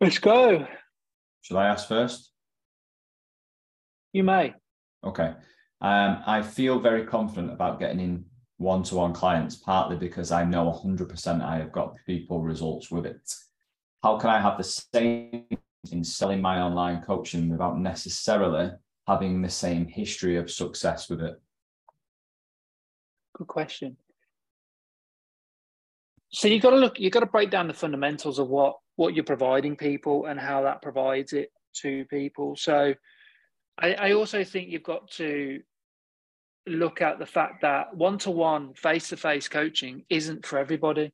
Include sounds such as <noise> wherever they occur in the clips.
Let's go. Should I ask first? You may. Okay. Um, I feel very confident about getting in one to one clients, partly because I know 100% I have got people results with it. How can I have the same in selling my online coaching without necessarily having the same history of success with it? Good question. So you've got to look, you've got to break down the fundamentals of what what you're providing people and how that provides it to people. So I, I also think you've got to look at the fact that one-to-one face-to-face coaching isn't for everybody.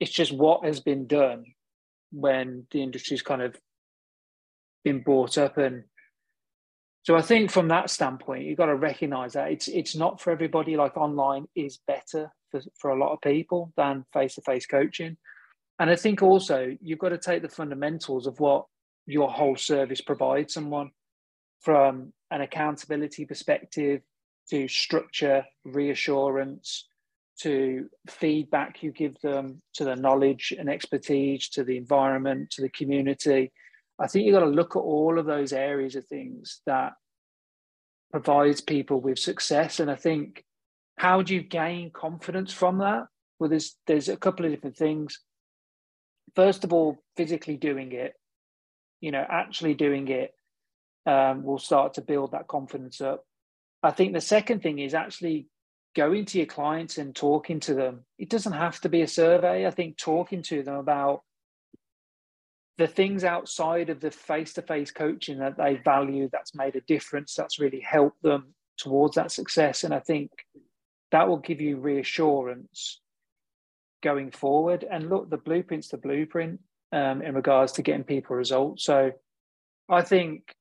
It's just what has been done when the industry's kind of been brought up and so I think from that standpoint, you've got to recognize that it's it's not for everybody. Like online is better for, for a lot of people than face-to-face coaching. And I think also you've got to take the fundamentals of what your whole service provides someone from an accountability perspective to structure, reassurance, to feedback you give them, to the knowledge and expertise, to the environment, to the community. I think you've got to look at all of those areas of things that provides people with success. And I think how do you gain confidence from that? Well, there's there's a couple of different things first of all, physically doing it, you know, actually doing it um, will start to build that confidence up. I think the second thing is actually going to your clients and talking to them. It doesn't have to be a survey. I think talking to them about the things outside of the face to face coaching that they value that's made a difference, that's really helped them towards that success. And I think that will give you reassurance going forward. And look, the blueprint's the blueprint um, in regards to getting people results. So I think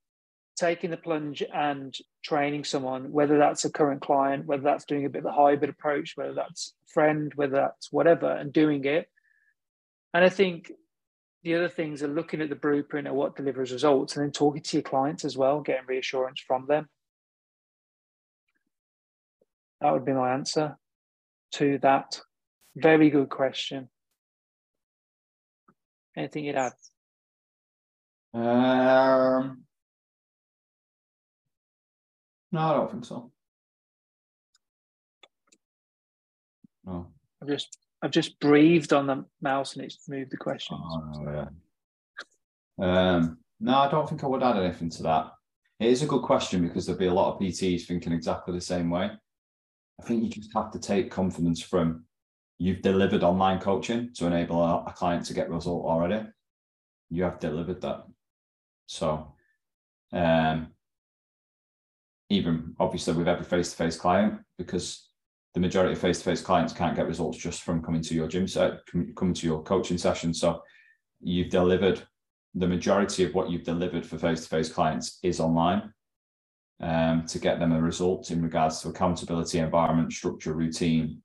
taking the plunge and training someone, whether that's a current client, whether that's doing a bit of a hybrid approach, whether that's friend, whether that's whatever, and doing it. And I think the other things are looking at the blueprint and what delivers results and then talking to your clients as well, getting reassurance from them. That would be my answer to that. Very good question. Anything you'd add? Um, no, I don't think so. No. I've just I've just breathed on the mouse and it's moved the questions. Oh, yeah. Um, no, I don't think I would add anything to that. It is a good question because there'll be a lot of PTs thinking exactly the same way. I think you just have to take confidence from you've delivered online coaching to enable a, a client to get result already. You have delivered that. So, um, even obviously with every face-to-face client, because the majority of face-to-face clients can't get results just from coming to your gym set, coming to your coaching session. So, you've delivered the majority of what you've delivered for face-to-face clients is online um, to get them a result in regards to accountability, environment, structure, routine,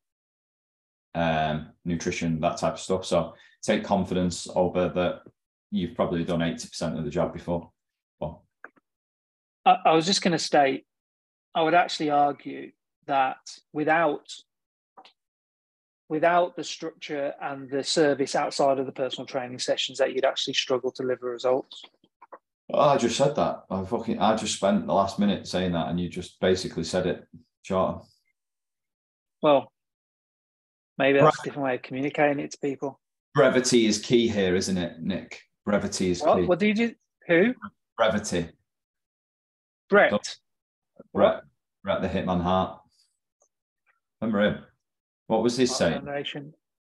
um, nutrition, that type of stuff. So take confidence over that you've probably done 80% of the job before. Well, I, I was just going to state, I would actually argue that without without the structure and the service outside of the personal training sessions that you'd actually struggle to deliver results. Well, I just said that. I fucking I just spent the last minute saying that and you just basically said it, Charter. Well, Maybe that's a different way of communicating it to people. Brevity is key here, isn't it, Nick? Brevity is what? key. What did you Who? Brevity. Brett. Brett. Bret the Hitman Hart. Remember him? What was he saying?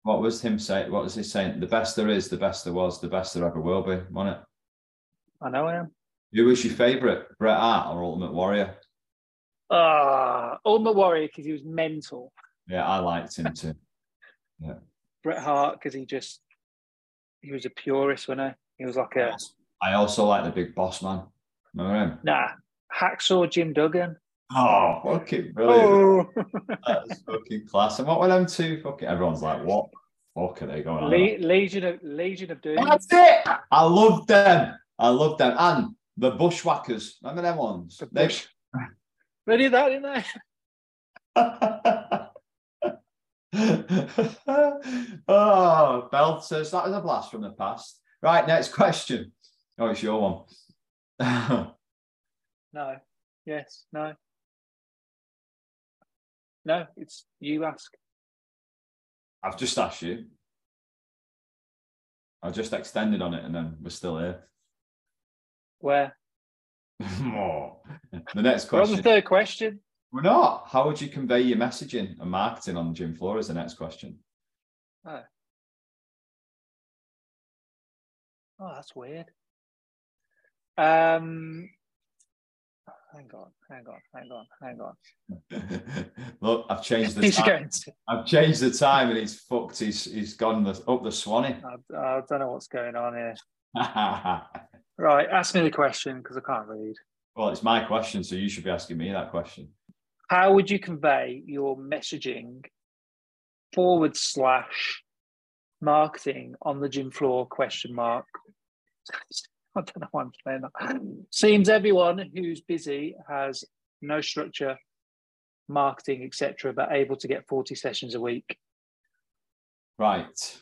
What was him saying? What was he saying? The best there is, the best there was, the best there ever will be, wasn't it? I know him. Who was your favourite, Bret Hart or Ultimate Warrior? Ah, uh, Ultimate Warrior because he was mental. Yeah, I liked him too. Yeah. Bret Hart because he just he was a purist, wasn't he? He was like a. I also like the Big Boss Man. Remember him? Nah, Hacksaw Jim Duggan. Oh, fucking brilliant! Oh. <laughs> That's fucking class. And what were them two? Fucking everyone's like, what? Fuck are they going on? Le- Legion of Legion of Doom. That's it. I love them. I love them. And the Bushwhackers. Remember them ones? The bush. They... <laughs> they did that, didn't they? <laughs> <laughs> oh, Belters, that was a blast from the past. Right, next question. Oh, it's your one. <laughs> no. Yes. No. No, it's you ask. I've just asked you. I just extended on it and then we're still here. Where? <laughs> oh. The next We're on the third question. We're not. How would you convey your messaging and marketing on the gym floor? Is the next question. Oh. Oh, that's weird. Um, hang on, hang on, hang on, hang on. <laughs> Look, I've changed the <laughs> time. I've changed the time and he's fucked. He's he's gone the, up the Swanee. I, I don't know what's going on here. <laughs> Right, ask me the question because I can't read. well, it's my question, so you should be asking me that question. How would you convey your messaging forward slash marketing on the gym floor question mark? <laughs> I don't know why I'm saying that. Seems everyone who's busy has no structure, marketing, etc., but able to get 40 sessions a week. Right.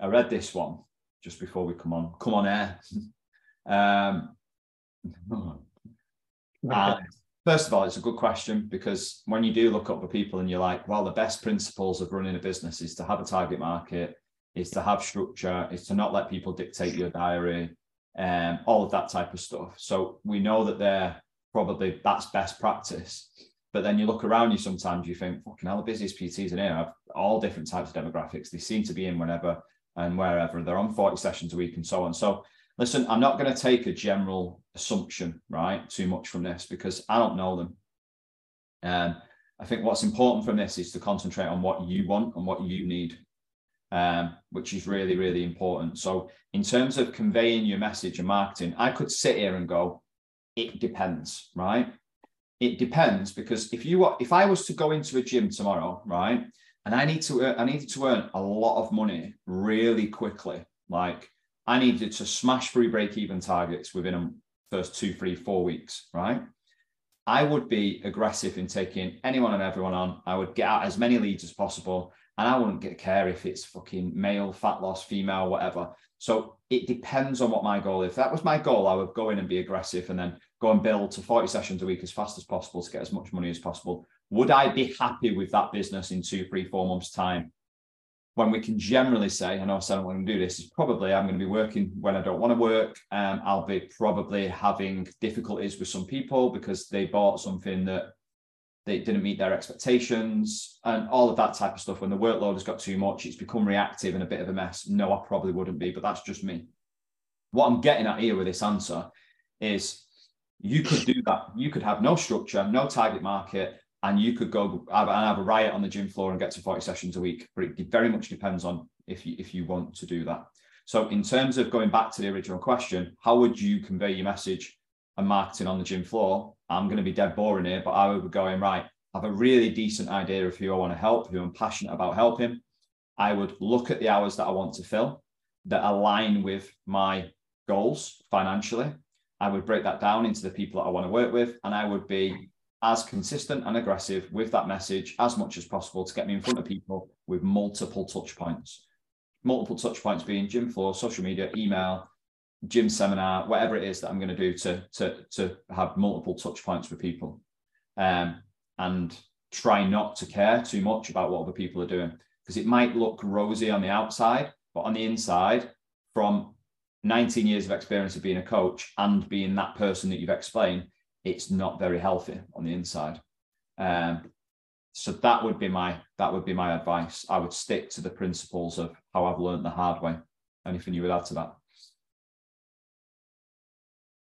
I read this one just before we come on come on air. <laughs> Um, <laughs> and first of all, it's a good question because when you do look up for people and you're like, well, the best principles of running a business is to have a target market, is to have structure, is to not let people dictate your diary, um, all of that type of stuff. So we know that they're probably that's best practice. But then you look around you sometimes, you think, fucking hell, the busiest PTs in here have all different types of demographics. They seem to be in whenever and wherever. They're on 40 sessions a week and so on. So listen, I'm not going to take a general assumption, right, too much from this because I don't know them. Um, I think what's important from this is to concentrate on what you want and what you need, um, which is really, really important. So, in terms of conveying your message and marketing, I could sit here and go, it depends, right? It depends because if you were, if I was to go into a gym tomorrow, right, and I need to I needed to earn a lot of money really quickly, like I needed to smash through break even targets within a first two, three, four weeks, right? I would be aggressive in taking anyone and everyone on. I would get out as many leads as possible. And I wouldn't get care if it's fucking male, fat loss, female, whatever. So it depends on what my goal is. If that was my goal, I would go in and be aggressive and then go and build to 40 sessions a week as fast as possible to get as much money as possible. Would I be happy with that business in two, three, four months' time? When we can generally say, I know I said I'm going to do this, is probably I'm going to be working when I don't want to work. Um, I'll be probably having difficulties with some people because they bought something that they didn't meet their expectations and all of that type of stuff. When the workload has got too much, it's become reactive and a bit of a mess. No, I probably wouldn't be, but that's just me. What I'm getting at here with this answer is you could do that. You could have no structure, no target market, and you could go have, and have a riot on the gym floor and get to 40 sessions a week. But it very much depends on if you if you want to do that. So in terms of going back to the original question, how would you convey your message and marketing on the gym floor? I'm going to be dead boring here, but I would be going right. I have a really decent idea of who I want to help, who I'm passionate about helping. I would look at the hours that I want to fill that align with my goals financially. I would break that down into the people that I want to work with, and I would be as consistent and aggressive with that message as much as possible to get me in front of people with multiple touch points. Multiple touch points being gym floor, social media, email, gym seminar, whatever it is that I'm going to do to, to, to have multiple touch points with people. Um, and try not to care too much about what other people are doing because it might look rosy on the outside, but on the inside, from 19 years of experience of being a coach and being that person that you've explained, it's not very healthy on the inside. Um, so that would be my that would be my advice. I would stick to the principles of how I've learned the hard way. Anything you would add to that?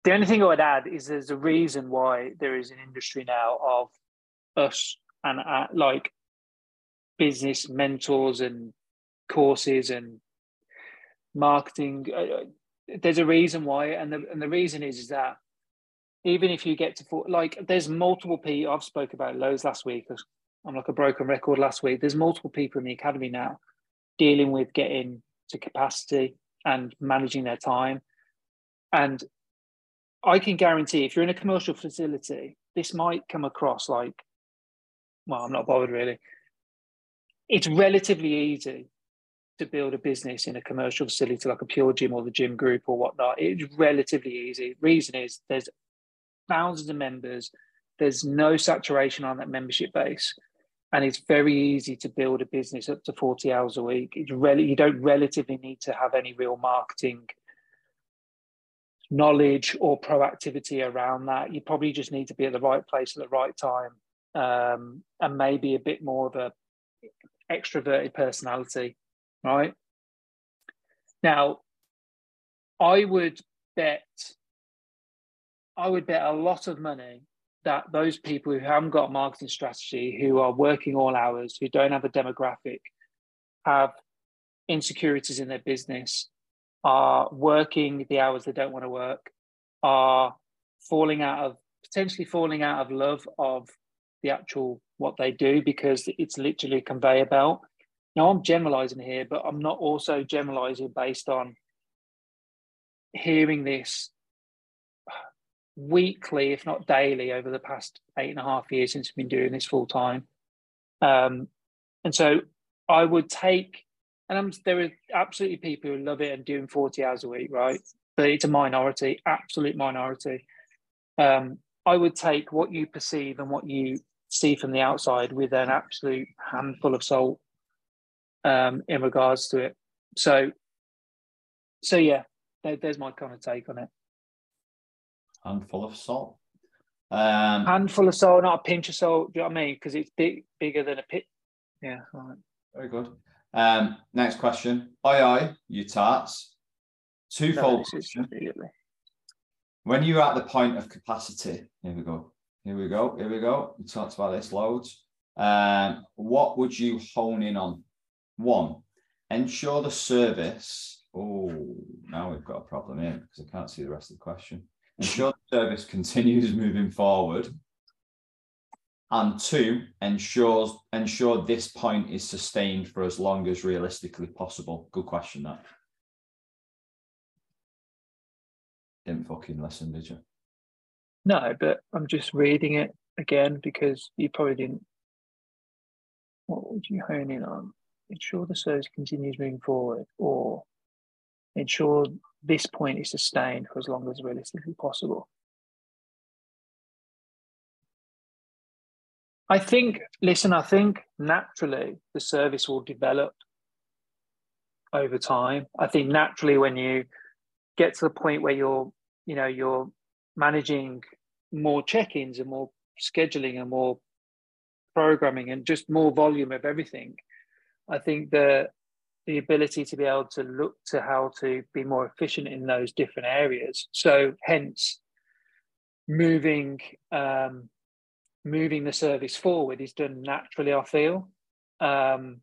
The only thing I would add is there's a reason why there is an industry now of us and uh, like business mentors and courses and marketing. Uh, there's a reason why, and the and the reason is is that even if you get to four, like, there's multiple people. I've spoke about loads last week. I'm like a broken record last week. There's multiple people in the academy now dealing with getting to capacity and managing their time, and I can guarantee if you're in a commercial facility, this might come across like, well, I'm not bothered really. It's relatively easy to build a business in a commercial facility like a PureGym or the gym group or whatnot. It's relatively easy. Reason is there's thousands of members. There's no saturation on that membership base, and it's very easy to build a business up to 40 hours a week. It's really you don't relatively need to have any real marketing knowledge or proactivity around that. You probably just need to be at the right place at the right time, um, and maybe a bit more of a extroverted personality, right? Now, I would bet, I would bet a lot of money that those people who haven't got a marketing strategy, who are working all hours, who don't have a demographic, have insecurities in their business, are working the hours they don't want to work, are falling out of potentially falling out of love of the actual what they do because it's literally a conveyor belt. Now I'm generalizing here, but I'm not also generalizing based on hearing this weekly, if not daily, over the past eight and a half years since I've been doing this full time. Um, and so I would take, and I'm, there are absolutely people who love it and doing 40 hours a week, right? But it's a minority, absolute minority. Um, I would take what you perceive and what you see from the outside with an absolute handful of salt um, in regards to it. So, so yeah, there, there's my kind of take on it. Handful of salt. Um, handful of salt, not a pinch of salt. Do you know what I mean? Because it's big, bigger than a pit. Yeah. Right. Very good. Um, next question. Oi, oi, you tarts. Twofold question. When you're at the point of capacity, here we go. Here we go. Here we go. We talked about this loads. Um, what would you hone in on? One, ensure the service. Oh, now we've got a problem here because I can't see the rest of the question. Ensure the service continues moving forward. And two, ensures ensure this point is sustained for as long as realistically possible. Good question, that. Didn't fucking listen, did you? No, but I'm just reading it again because you probably didn't. What would you hone in on? Ensure the service continues moving forward, or ensure this point is sustained for as long as realistically possible. I think, listen, I think naturally the service will develop over time. I think naturally when you get to the point where you're, you know, you're managing more check-ins and more scheduling and more programming and just more volume of everything i think the the ability to be able to look to how to be more efficient in those different areas. So hence moving um, moving the service forward is done naturally i feel. Um,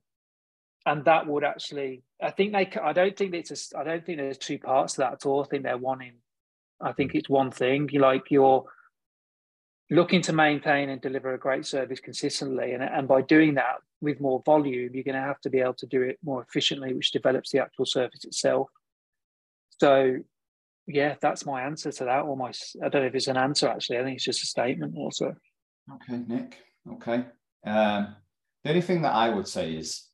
and that would actually i think they i don't think it's a, i don't think there's two parts to that at all. I think they're one in I think it's one thing. You like you're looking to maintain and deliver a great service consistently, and and by doing that with more volume, you're going to have to be able to do it more efficiently, which develops the actual service itself. So, yeah, that's my answer to that. Or my I don't know if it's an answer actually. I think it's just a statement also. Okay, Nick. Okay. Um, the only thing that I would say is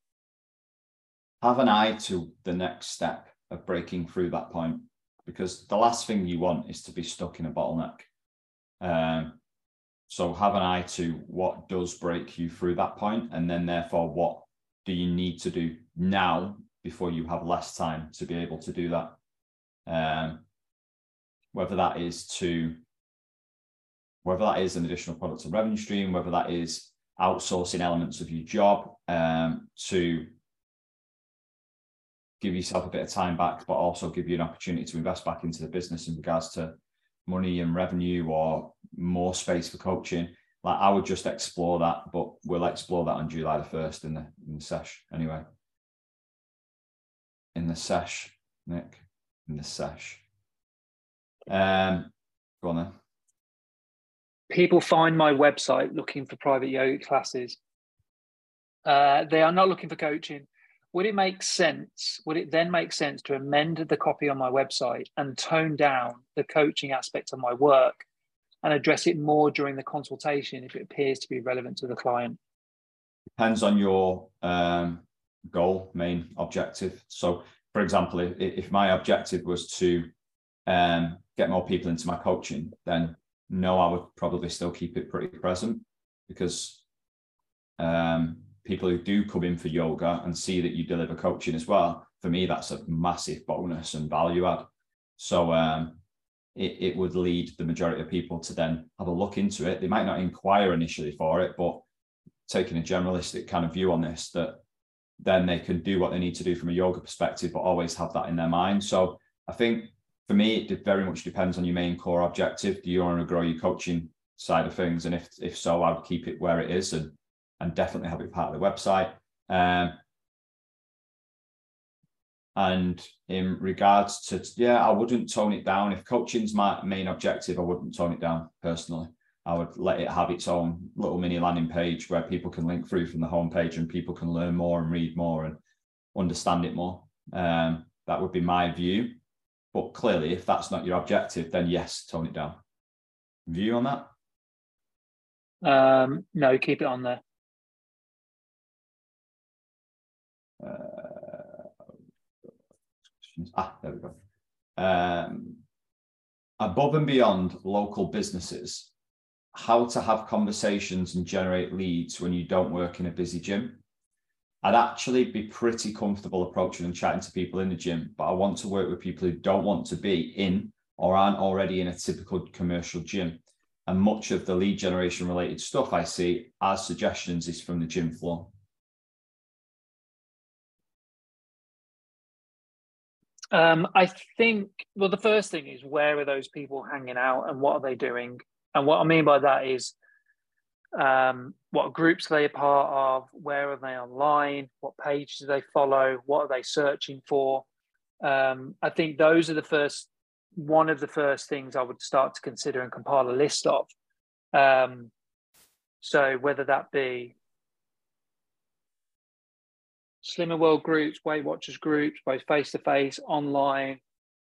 have an eye to the next step of breaking through that point because the last thing you want is to be stuck in a bottleneck. Um, so have an eye to what does break you through that point, and then therefore what do you need to do now before you have less time to be able to do that. Um, whether that is to whether that is an additional product and revenue stream, whether that is outsourcing elements of your job um, to give yourself a bit of time back, but also give you an opportunity to invest back into the business in regards to money and revenue or more space for coaching. Like I would just explore that, but we'll explore that on July the first in the in the sesh anyway. In the sesh, Nick. In the sesh. Um, go on then. People find my website looking for private yoga classes. Uh, they are not looking for coaching would it make sense would it then make sense to amend the copy on my website and tone down the coaching aspect of my work and address it more during the consultation if it appears to be relevant to the client depends on your um, goal, main objective. So, for example, if, if my objective was to um, get more people into my coaching, then no, I would probably still keep it pretty present because um, people who do come in for yoga and see that you deliver coaching as well, for me, that's a massive bonus and value add. So um, it, it would lead the majority of people to then have a look into it. They might not inquire initially for it, but taking a generalistic kind of view on this, that then they can do what they need to do from a yoga perspective, but always have that in their mind. So I think for me, it very much depends on your main core objective. Do you want to grow your coaching side of things? And if if so, I would keep it where it is and and definitely have it part of the website. Um, and in regards to yeah, I wouldn't tone it down. If coaching's my main objective, I wouldn't tone it down personally. I would let it have its own little mini landing page where people can link through from the homepage and people can learn more and read more and understand it more. Um, that would be my view. But clearly, if that's not your objective, then yes, tone it down. View on that? Um, no, keep it on there. Ah, there we go. Um, above and beyond local businesses, how to have conversations and generate leads when you don't work in a busy gym. I'd actually be pretty comfortable approaching and chatting to people in the gym, but I want to work with people who don't want to be in or aren't already in a typical commercial gym. And much of the lead generation related stuff I see as suggestions is from the gym floor. Um, I think, well, the first thing is where are those people hanging out and what are they doing? And what I mean by that is um, what groups are they a part of? Where are they online? What pages do they follow? What are they searching for? Um, I think those are the first, one of the first things I would start to consider and compile a list of. Um, so whether that be Slimming World groups, Weight Watchers groups, both face to face, online?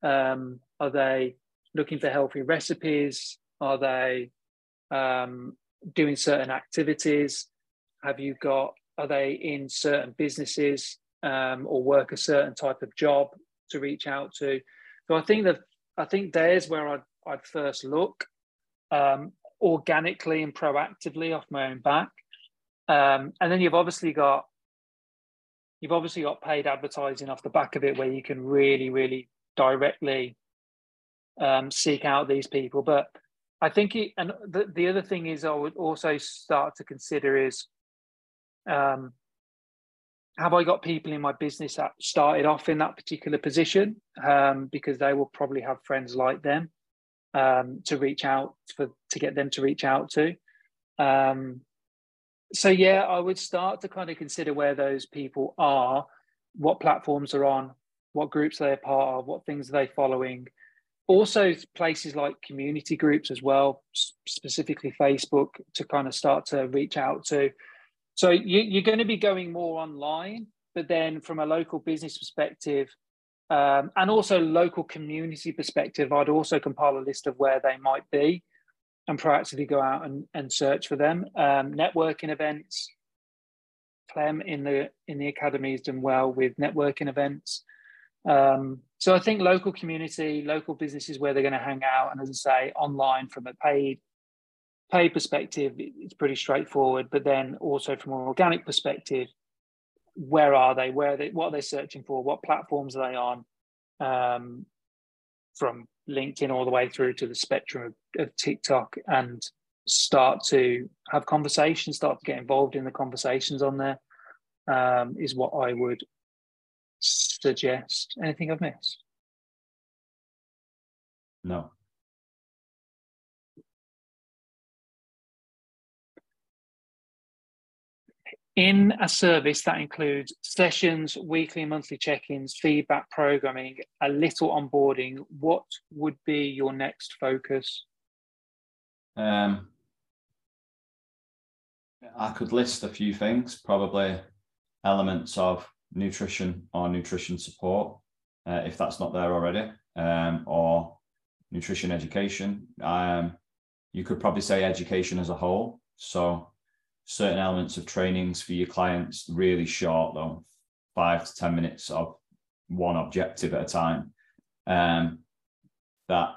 Um, are they looking for healthy recipes? Are they um, doing certain activities? Have you got, are they in certain businesses um, or work a certain type of job to reach out to? So I think that, I think there's where I'd, I'd first look um, organically and proactively off my own back. Um, and then you've obviously got you've obviously got paid advertising off the back of it where you can really, really directly um, seek out these people. But I think, it, and the, the other thing is, I would also start to consider is, um, have I got people in my business that started off in that particular position? Um, because they will probably have friends like them um, to reach out for to get them to reach out to. Um, so yeah, I would start to kind of consider where those people are, what platforms are on, what groups they're part of, what things are they following. Also, places like community groups as well, specifically Facebook, to kind of start to reach out to. So you, you're going to be going more online, but then from a local business perspective, um, and also local community perspective, I'd also compile a list of where they might be and proactively go out and, and search for them. Um, networking events. Clem in the in the academy has done well with networking events. Um, so I think local community, local businesses where they're going to hang out, and as I say, online from a paid paid perspective, it's pretty straightforward. But then also from an organic perspective, where are they? Where are they? What are they searching for? What platforms are they on? Um, from LinkedIn all the way through to the spectrum of, of TikTok and start to have conversations, start to get involved in the conversations on there um, is what I would suggest. Anything I've missed? No. In a service that includes sessions, weekly and monthly check-ins, feedback programming, a little onboarding, what would be your next focus? Um, I could list a few things, probably elements of nutrition or nutrition support, uh, if that's not there already, um, or nutrition education. Um, you could probably say education as a whole. So certain elements of trainings for your clients really short though five to 10 minutes of one objective at a time. Um, that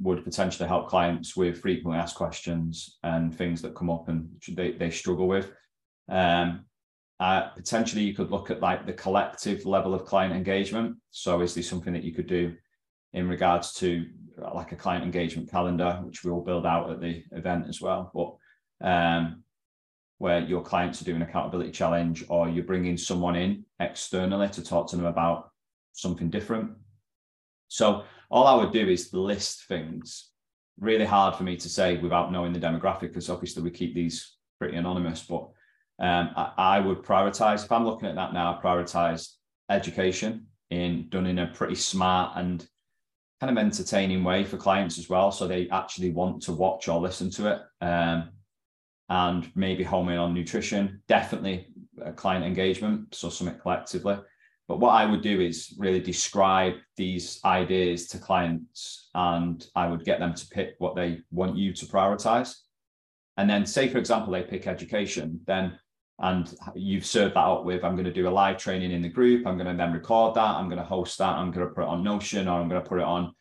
would potentially help clients with frequently asked questions and things that come up and they, they struggle with. Um, uh, potentially, you could look at like the collective level of client engagement. So, is this something that you could do in regards to like a client engagement calendar, which we'll build out at the event as well? But um, where your clients are doing accountability challenge, or you're bringing someone in externally to talk to them about something different. So, all I would do is list things. Really hard for me to say without knowing the demographic, because obviously we keep these pretty anonymous. But um, I, I, would prioritize if I'm looking at that now. Prioritize education in done in a pretty smart and kind of entertaining way for clients as well, so they actually want to watch or listen to it. Um, and maybe home in on nutrition. Definitely client engagement, so something collectively. But what I would do is really describe these ideas to clients and I would get them to pick what they want you to prioritize. And then, say, for example, they pick education, then and you've served that up with I'm going to do a live training in the group. I'm going to then record that. I'm going to host that. I'm going to put it on Notion or I'm going to put it on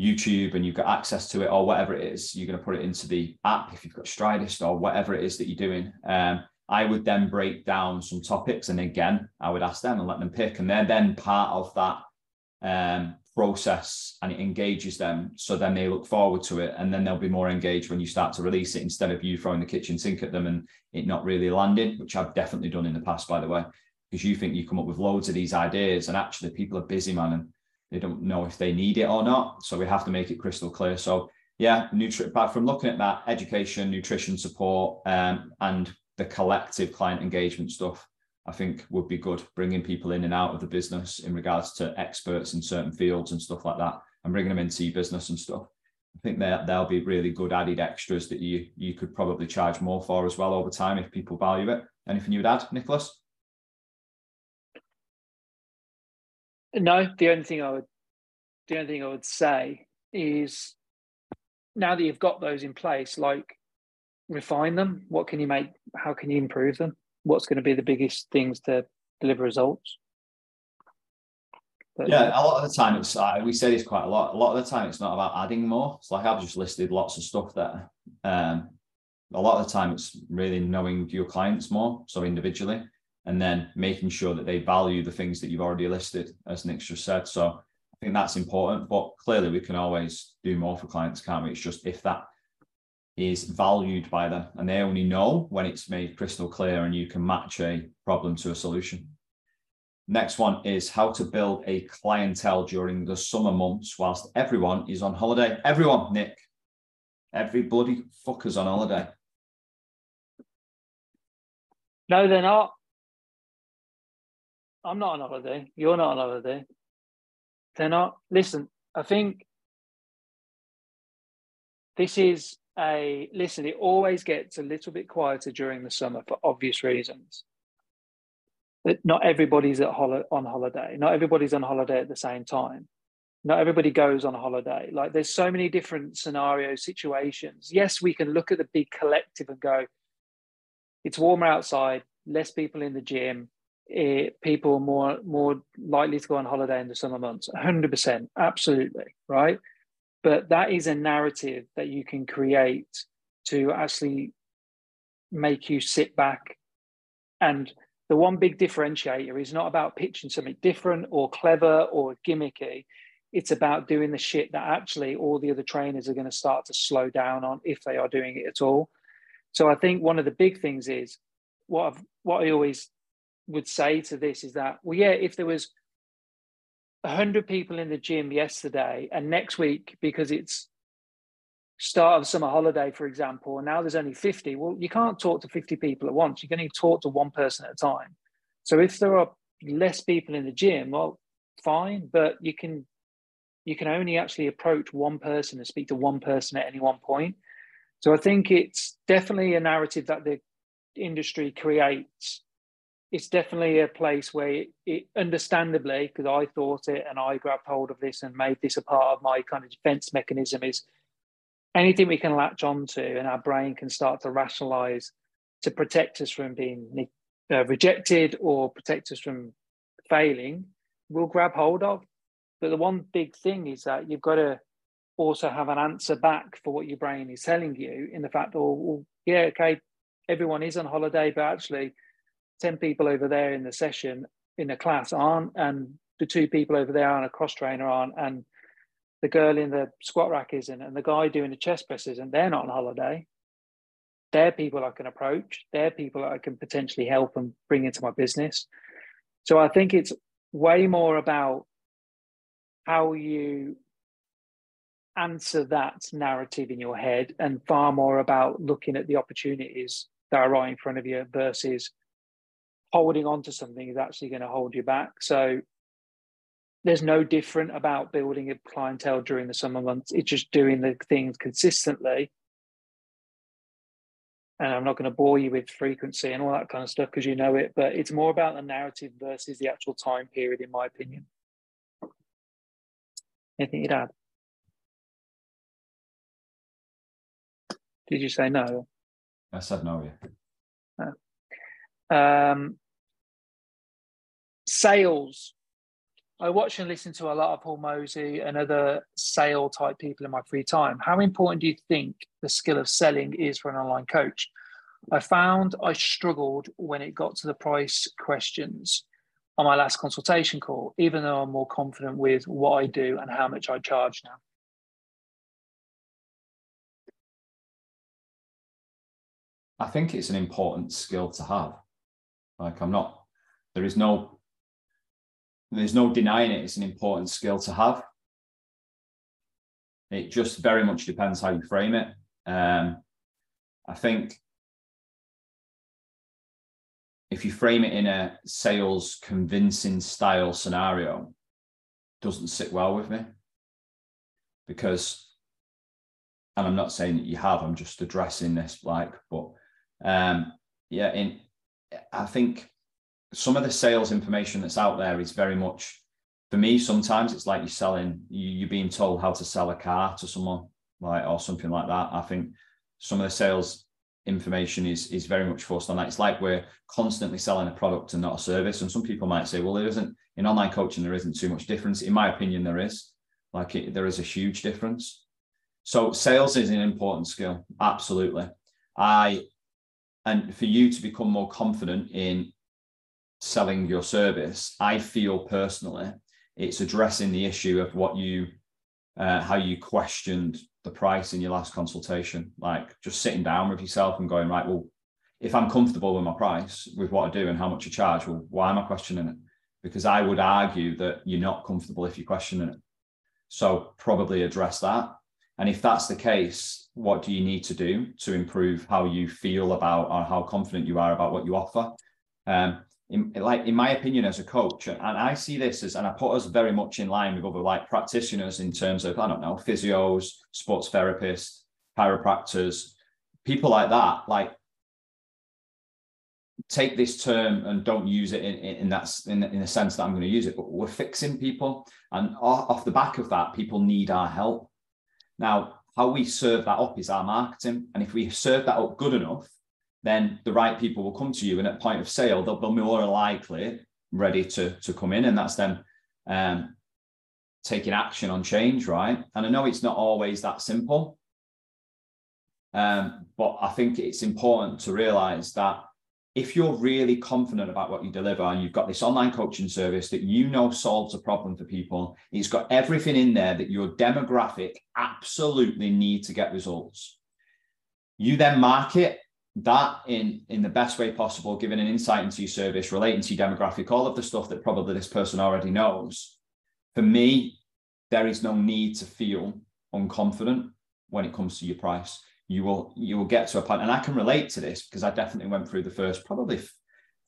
YouTube and you've got access to it or whatever it is. You're going to put it into the app if you've got Stridist or whatever it is that you're doing. Um, I would then break down some topics. And again, I would ask them and let them pick. And they're then part of that um, process and it engages them. So then they look forward to it. And then they'll be more engaged when you start to release it instead of you throwing the kitchen sink at them and it not really landing, which I've definitely done in the past, by the way, because you think you come up with loads of these ideas and actually people are busy, man, and they don't know if they need it or not. So we have to make it crystal clear. So yeah, nutri- apart from looking at that education, nutrition support, um, and the collective client engagement stuff, I think would be good bringing people in and out of the business in regards to experts in certain fields and stuff like that, and bringing them into your business and stuff. I think that they'll be really good added extras that you you could probably charge more for as well over time if people value it. Anything you would add, Nicholas? No, the only thing I would the only thing I would say is now that you've got those in place, like refine them. What can you make? How can you improve them? What's going to be the biggest things to deliver results? But, yeah, a lot of the time it's uh, we say this quite a lot. A lot of the time it's not about adding more. It's like I've just listed lots of stuff there. Um, a lot of the time it's really knowing your clients more, so individually, and then making sure that they value the things that you've already listed, as Nick just said. So I think that's important. But clearly, we can always do more for clients, can't we? It's just if that is valued by them and they only know when it's made crystal clear and you can match a problem to a solution. Next one is how to build a clientele during the summer months whilst everyone is on holiday. Everyone, Nick. Every bloody fucker's on holiday. No, they're not. I'm not on holiday. You're not on holiday. They're not. Listen, I think this is a listen, it always gets a little bit quieter during the summer for obvious reasons. That not everybody's at hol- on holiday. Not everybody's on holiday at the same time. Not everybody goes on holiday. Like there's so many different scenario situations. Yes, we can look at the big collective and go, it's warmer outside, less people in the gym, it, eh, people are more more likely to go on holiday in the summer months. 100%, absolutely, right? but that is a narrative that you can create to actually make you sit back. And the one big differentiator is not about pitching something different or clever or gimmicky. It's about doing the shit that actually all the other trainers are going to start to slow down on if they are doing it at all. So i think one of the big things is what I've, what i always would say to this is that well yeah if there was 100 people in the gym yesterday and next week because it's start of summer holiday for example and now there's only 50 well you can't talk to 50 people at once. You can only talk to one person at a time. So if there are less people in the gym well fine but you can you can only actually approach one person and speak to one person at any one point. So i think it's definitely a narrative that the industry creates it's definitely a place where it, it understandably because i thought it and i grabbed hold of this and made this a part of my kind of defense mechanism is anything we can latch onto and our brain can start to rationalize to protect us from being uh, rejected or protect us from failing, we'll grab hold of. But the one big thing is that you've got to also have an answer back for what your brain is telling you in the fact, oh, well, yeah, okay, everyone is on holiday, but actually 10 people over there in the session in the class aren't, and the two people over there on a cross trainer aren't, and the girl in the squat rack isn't, and the guy doing the chest press isn't, they're not on holiday. They're people I can approach. They're people that I can potentially help and bring into my business. So I think it's way more about how you answer that narrative in your head and far more about looking at the opportunities that are right in front of you versus holding on to something is actually going to hold you back. So there's no different about building a clientele during the summer months. It's just doing the things consistently. And I'm not going to bore you with frequency and all that kind of stuff because you know it, but it's more about the narrative versus the actual time period, in my opinion. Anything you'd add? Did you say no? I said no, yeah. Um, sales. I watch and listen to a lot of Paul Mosey and other sale type people in my free time. How important do you think the skill of selling is for an online coach? I found I struggled when it got to the price questions on my last consultation call, even though I'm more confident with what I do and how much I charge now. I think it's an important skill to have. Like I'm not, there is no, there's no denying it. It's an important skill to have. It just very much depends how you frame it. Um, I think if you frame it in a sales convincing style scenario, doesn't sit well with me because and I'm not saying that you have, I'm just addressing this like, but um, yeah, in I think some of the sales information that's out there is very much for me. Sometimes it's like you're selling, you, are being told how to sell a car to someone, like or something like that. I think some of the sales information is is very much forced on that. It's like we're constantly selling a product and not a service. And some people might say, well, there isn't in online coaching, there isn't too much difference. In my opinion, there is. Like it, there is a huge difference. So sales is an important skill, absolutely. I and for you to become more confident in selling your service i feel personally it's addressing the issue of what you uh, how you questioned the price in your last consultation. Like just sitting down with yourself and going right well if i'm comfortable with my price with what i do and how much i charge well why am i questioning it? Because i would argue that you're not comfortable if you're questioning it. So probably address that. And if that's the case, what do you need to do to improve how you feel about or how confident you are about what you offer? Um, in, like in my opinion as a coach, and I see this as, and I put us very much in line with other like practitioners in terms of I don't know physios, sports therapists, chiropractors, people like that. Like take this term and don't use it in, in, in that in, in the sense that I'm going to use it, but we're fixing people, and off the back of that, people need our help. Now, how we serve that up is our marketing. And if we serve that up good enough, then the right people will come to you. And at point of sale, they'll be more likely ready to, to come in. And that's them um, taking action on change, right? And I know it's not always that simple. Um, but I think it's important to realize that if you're really confident about what you deliver and you've got this online coaching service that you know solves a problem for people, it's got everything in there that your demographic absolutely need to get results. You then market that in, in the best way possible, giving an insight into your service, relating to your demographic, all of the stuff that probably this person already knows. For me, there is no need to feel unconfident when it comes to your price you will you will get to a point and i can relate to this because i definitely went through the first probably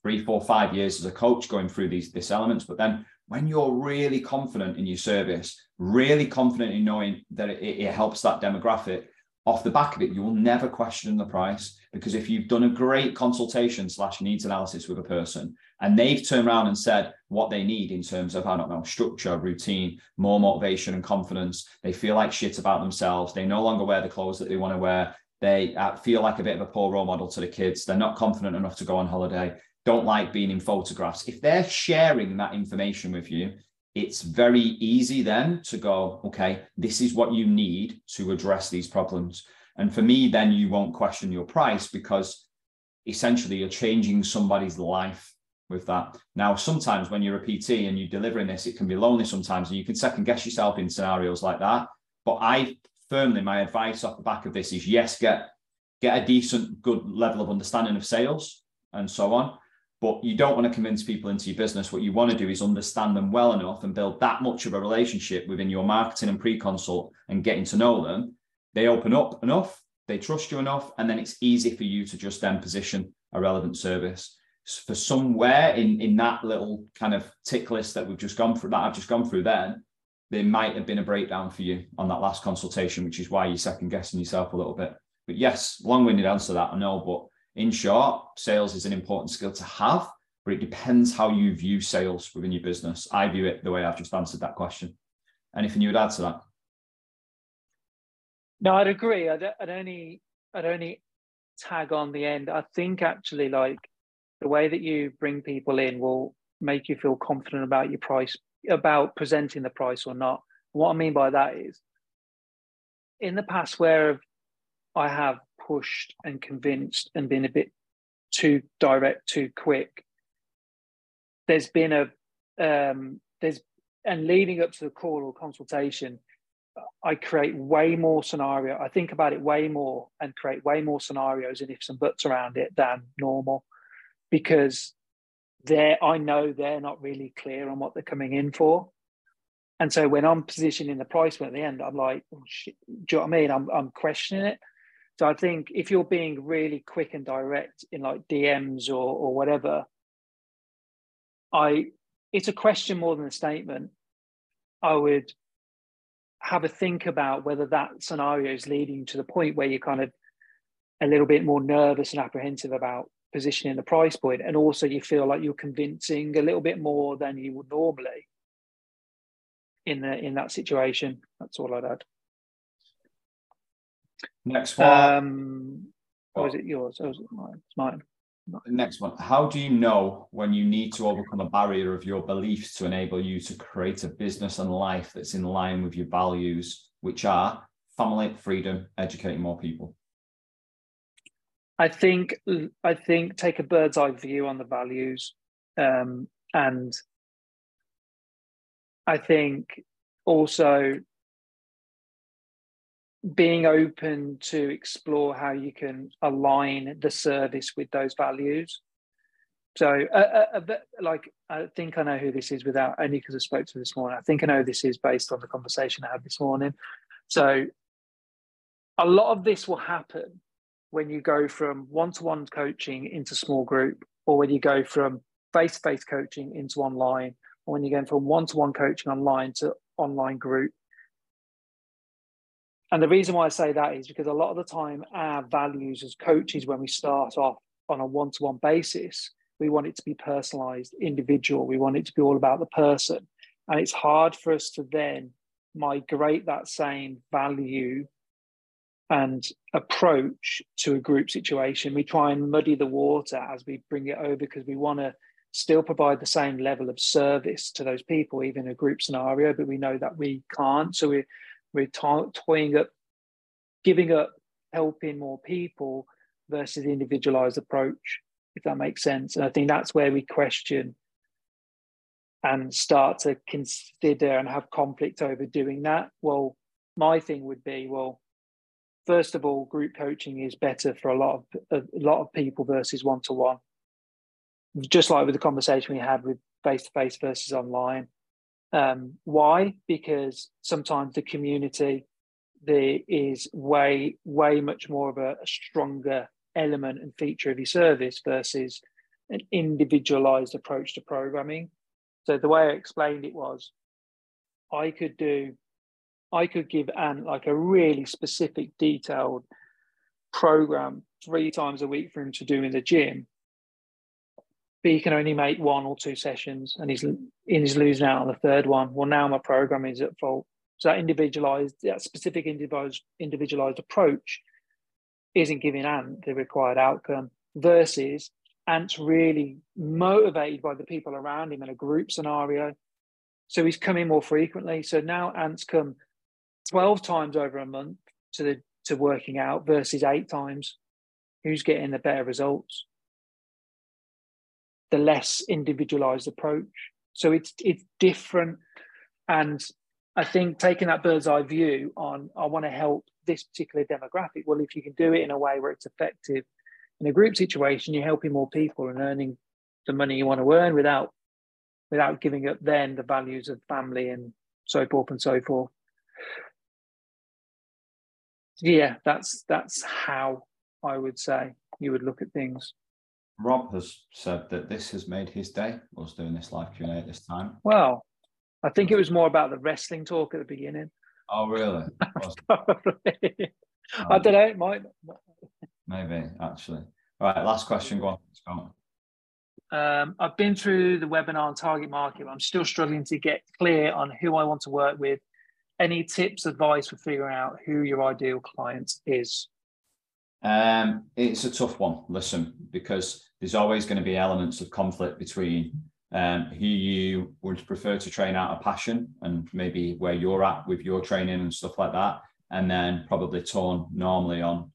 three four five years as a coach going through these this elements but then when you're really confident in your service really confident in knowing that it, it helps that demographic off the back of it, you will never question the price because if you've done a great consultation slash needs analysis with a person and they've turned around and said what they need in terms of, I don't know, structure, routine, more motivation and confidence, they feel like shit about themselves. They no longer wear the clothes that they want to wear. They uh, feel like a bit of a poor role model to the kids. They're not confident enough to go on holiday. don't like being in photographs. If they're sharing that information with you, it's very easy then to go, okay, this is what you need to address these problems. And for me, then you won't question your price because essentially you're changing somebody's life with that. Now, sometimes when you're a PT and you're delivering this, it can be lonely sometimes, and you can second guess yourself in scenarios like that. But I firmly, my advice off the back of this is yes, get get a decent, good level of understanding of sales and so on. But you don't want to convince people into your business. What you want to do is understand them well enough and build that much of a relationship within your marketing and pre-consult and getting to know them. They open up enough, they trust you enough, and then it's easy for you to just then position a relevant service. For somewhere in, in that little kind of tick list that we've just gone through, that I've just gone through then, there might have been a breakdown for you on that last consultation, which is why you're second guessing yourself a little bit. But yes, long-winded answer that I know, but in short, sales is an important skill to have, but it depends how you view sales within your business. I view it the way I've just answered that question. Anything you would add to that? No, I'd agree. I'd, I'd only, I'd only tag on the end. I think actually, like the way that you bring people in will make you feel confident about your price, about presenting the price or not. What I mean by that is, in the past, where I have pushed and convinced and been a bit too direct, too quick. There's been a um, there's and leading up to the call or consultation, I create way more scenario. I think about it way more and create way more scenarios and ifs and buts around it than normal, because they I know they're not really clear on what they're coming in for. And so when I'm positioning the price at the end, I'm like, oh, do you know what I mean? I'm I'm questioning it. So I think if you're being really quick and direct in like DMs or or whatever, I it's a question more than a statement. I would have a think about whether that scenario is leading to the point where you're kind of a little bit more nervous and apprehensive about positioning the price point, and also you feel like you're convincing a little bit more than you would normally in the in that situation. That's all I'd add. Next one. Um, or is it yours? Oh, is it mine? It's mine. Next one. How do you know when you need to overcome a barrier of your beliefs to enable you to create a business and life that's in line with your values, which are family, freedom, educating more people? I think I think take a bird's eye view on the values, um, and I think also being open to explore how you can align the service with those values. So, uh, uh, like, I think I know who this is without only because I spoke to this morning. I think I know this is based on the conversation I had this morning. So, a lot of this will happen when you go from one-to-one coaching into small group, or when you go from face-to-face coaching into online, or when you're going from one-to-one coaching online to online group and the reason why I say that is because a lot of the time, our values as coaches, when we start off on a one to one basis, we want it to be personalized, individual. We want it to be all about the person. And it's hard for us to then migrate that same value and approach to a group situation. We try and muddy the water as we bring it over because we want to still provide the same level of service to those people, even a group scenario, but we know that we can't. So we we're toying up, giving up helping more people versus the individualized approach, if that makes sense. And I think that's where we question and start to consider and have conflict over doing that. Well, my thing would be, well, first of all, group coaching is better for a lot of a lot of people versus one to one. Just like with the conversation we had with face to face versus online. Um, why? Because sometimes the community there is way, way much more of a, a stronger element and feature of your service versus an individualized approach to programming. So the way I explained it was I could do, I could give Ant like a really specific, detailed program three times a week for him to do in the gym but he can only make one or two sessions and he's and he's losing out on the third one. Well, now my program is at fault. So that individualized, that specific individualized, individualized approach isn't giving Ant the required outcome versus Ant's really motivated by the people around him in a group scenario. So he's coming more frequently. So now Ant's come 12 times over a month to the to working out versus eight times. Who's getting the better results? The less individualized approach. So it's it's different. And I think taking that bird's eye view on I want to help this particular demographic. Well, if you can do it in a way where it's effective in a group situation, you're helping more people and earning the money you want to earn without without giving up then the values of family and so forth and so forth. Yeah, that's that's how I would say you would look at things. Rob has said that this has made his day, us doing this live Q&A at this time. Well, I think it was more about the wrestling talk at the beginning. Oh, really? <laughs> Probably. Um, I don't know. It might. Maybe, actually. All right, last question. Go on. Um, I've been through the webinar on target market. I'm still struggling to get clear on who I want to work with. Any tips, advice for figuring out who your ideal client is? Um, it's a tough one. Listen, because there's always going to be elements of conflict between um, who you would prefer to train out of passion and maybe where you're at with your training and stuff like that, and then probably torn normally on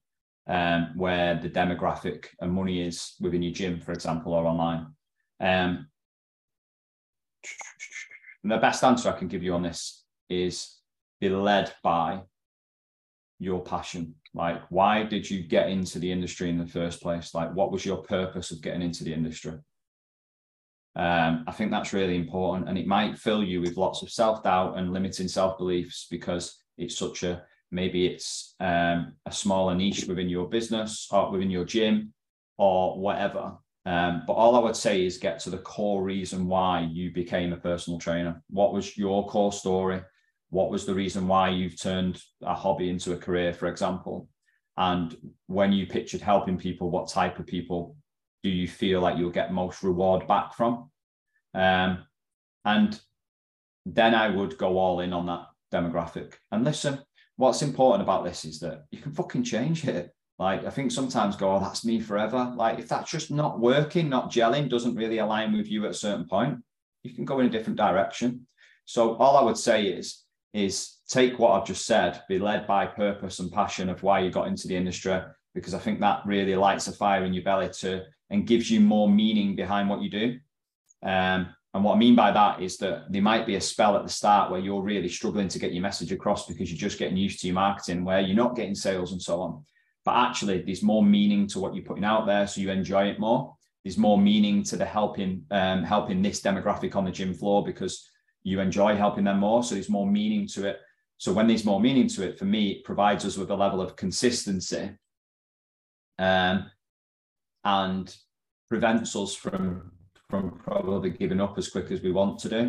um, where the demographic and money is within your gym, for example, or online. Um, the best answer I can give you on this is be led by your passion. Like, why did you get into the industry in the first place? Like, what was your purpose of getting into the industry? Um, I think that's really important. And it might fill you with lots of self doubt and limiting self beliefs because it's such a maybe it's um, a smaller niche within your business or within your gym or whatever. Um, but all I would say is get to the core reason why you became a personal trainer. What was your core story? What was the reason why you've turned a hobby into a career, for example? And when you pictured helping people, what type of people do you feel like you'll get most reward back from? Um, and then I would go all in on that demographic. And listen, what's important about this is that you can fucking change it. Like I think sometimes go, oh, that's me forever. Like if that's just not working, not gelling, doesn't really align with you at a certain point, you can go in a different direction. So all I would say is, is take what I've just said, be led by purpose and passion of why you got into the industry, because I think that really lights a fire in your belly to and gives you more meaning behind what you do. Um, and what I mean by that is that there might be a spell at the start where you're really struggling to get your message across because you're just getting used to your marketing, where you're not getting sales and so on. But actually, there's more meaning to what you're putting out there, so you enjoy it more. There's more meaning to the helping um, helping this demographic on the gym floor because you enjoy helping them more. So there's more meaning to it. So when there's more meaning to it, for me, it provides us with a level of consistency, um, and prevents us from from probably giving up as quick as we want to do.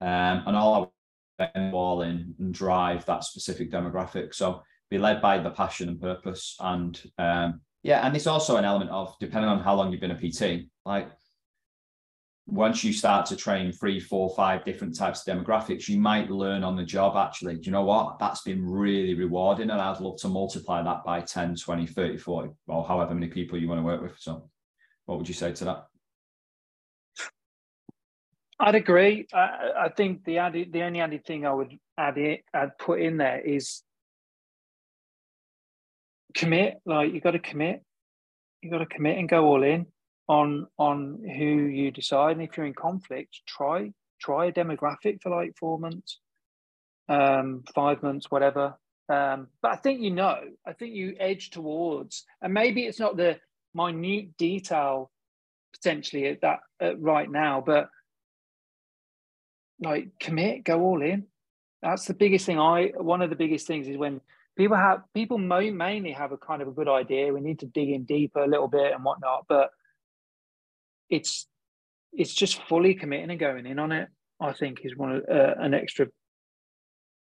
Um, and all I ball in and drive that specific demographic. So be led by the passion and purpose. And um, yeah, and it's also an element of depending on how long you've been a PT, like once you start to train three, four, five different types of demographics, you might learn on the job actually, do you know what? That's been really rewarding. And I'd love to multiply that by 10, 20, 30, 40, or however many people you want to work with. So what would you say to that? I'd agree. I, I, think the added, the only added thing I would add it, I'd put in there is commit. Like you got to commit. You got to commit and go all in on on who you decide. And if you're in conflict, try try a demographic for like four months, um, five months, whatever. Um, but I think you know. I think you edge towards, and maybe it's not the minute detail potentially at that uh, right now, but like commit, go all in. That's the biggest thing. I one of the biggest things is when people have people mainly have a kind of a good idea. We need to dig in deeper a little bit and whatnot, but it's it's just fully committing and going in on it. I think is one of uh, an extra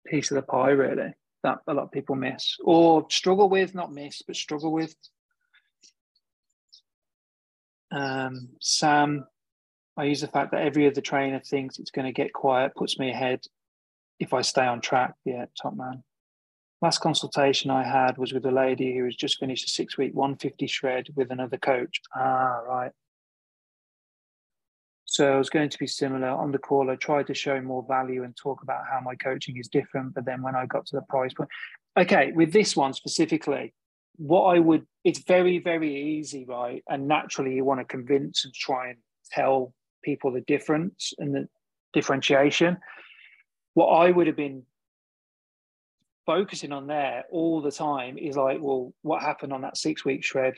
piece of the pie really that a lot of people miss or struggle with, not miss, but struggle with. Um, Sam I use the fact that every other trainer thinks it's going to get quiet, puts me ahead if I stay on track. Yeah, top man. Last consultation I had was with a lady who has just finished a six week 150 shred with another coach. Ah, right. So it was going to be similar on the call. I tried to show more value and talk about how my coaching is different. But then when I got to the price point, okay, with this one specifically, what I would, it's very, very easy, right? And naturally, you want to convince and try and tell people the difference and the differentiation. What I would have been focusing on there all the time is like, well, what happened on that six week shred?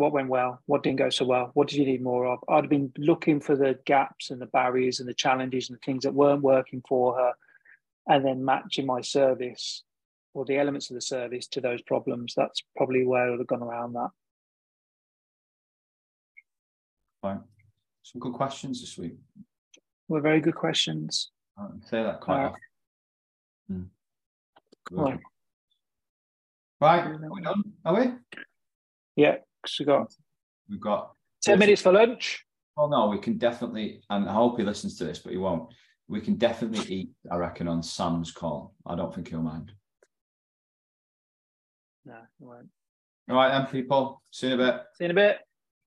What went well? What didn't go so well? What did you need more of? I'd been looking for the gaps and the barriers and the challenges and the things that weren't working for her, and then matching my service or the elements of the service to those problems. That's probably where I would have gone around that. Right. Some good questions this week. Were very good questions. I say that quite uh, often. Hmm. Right. Right, are we done? Are we? Yeah, because we got we've got 10 minutes for lunch. Oh no, we can definitely, and I hope he listens to this, but he won't. We can definitely eat, I reckon, on Sam's call. I don't think he'll mind. No, he won't. All right, then, people. See you in a bit. See you in a bit.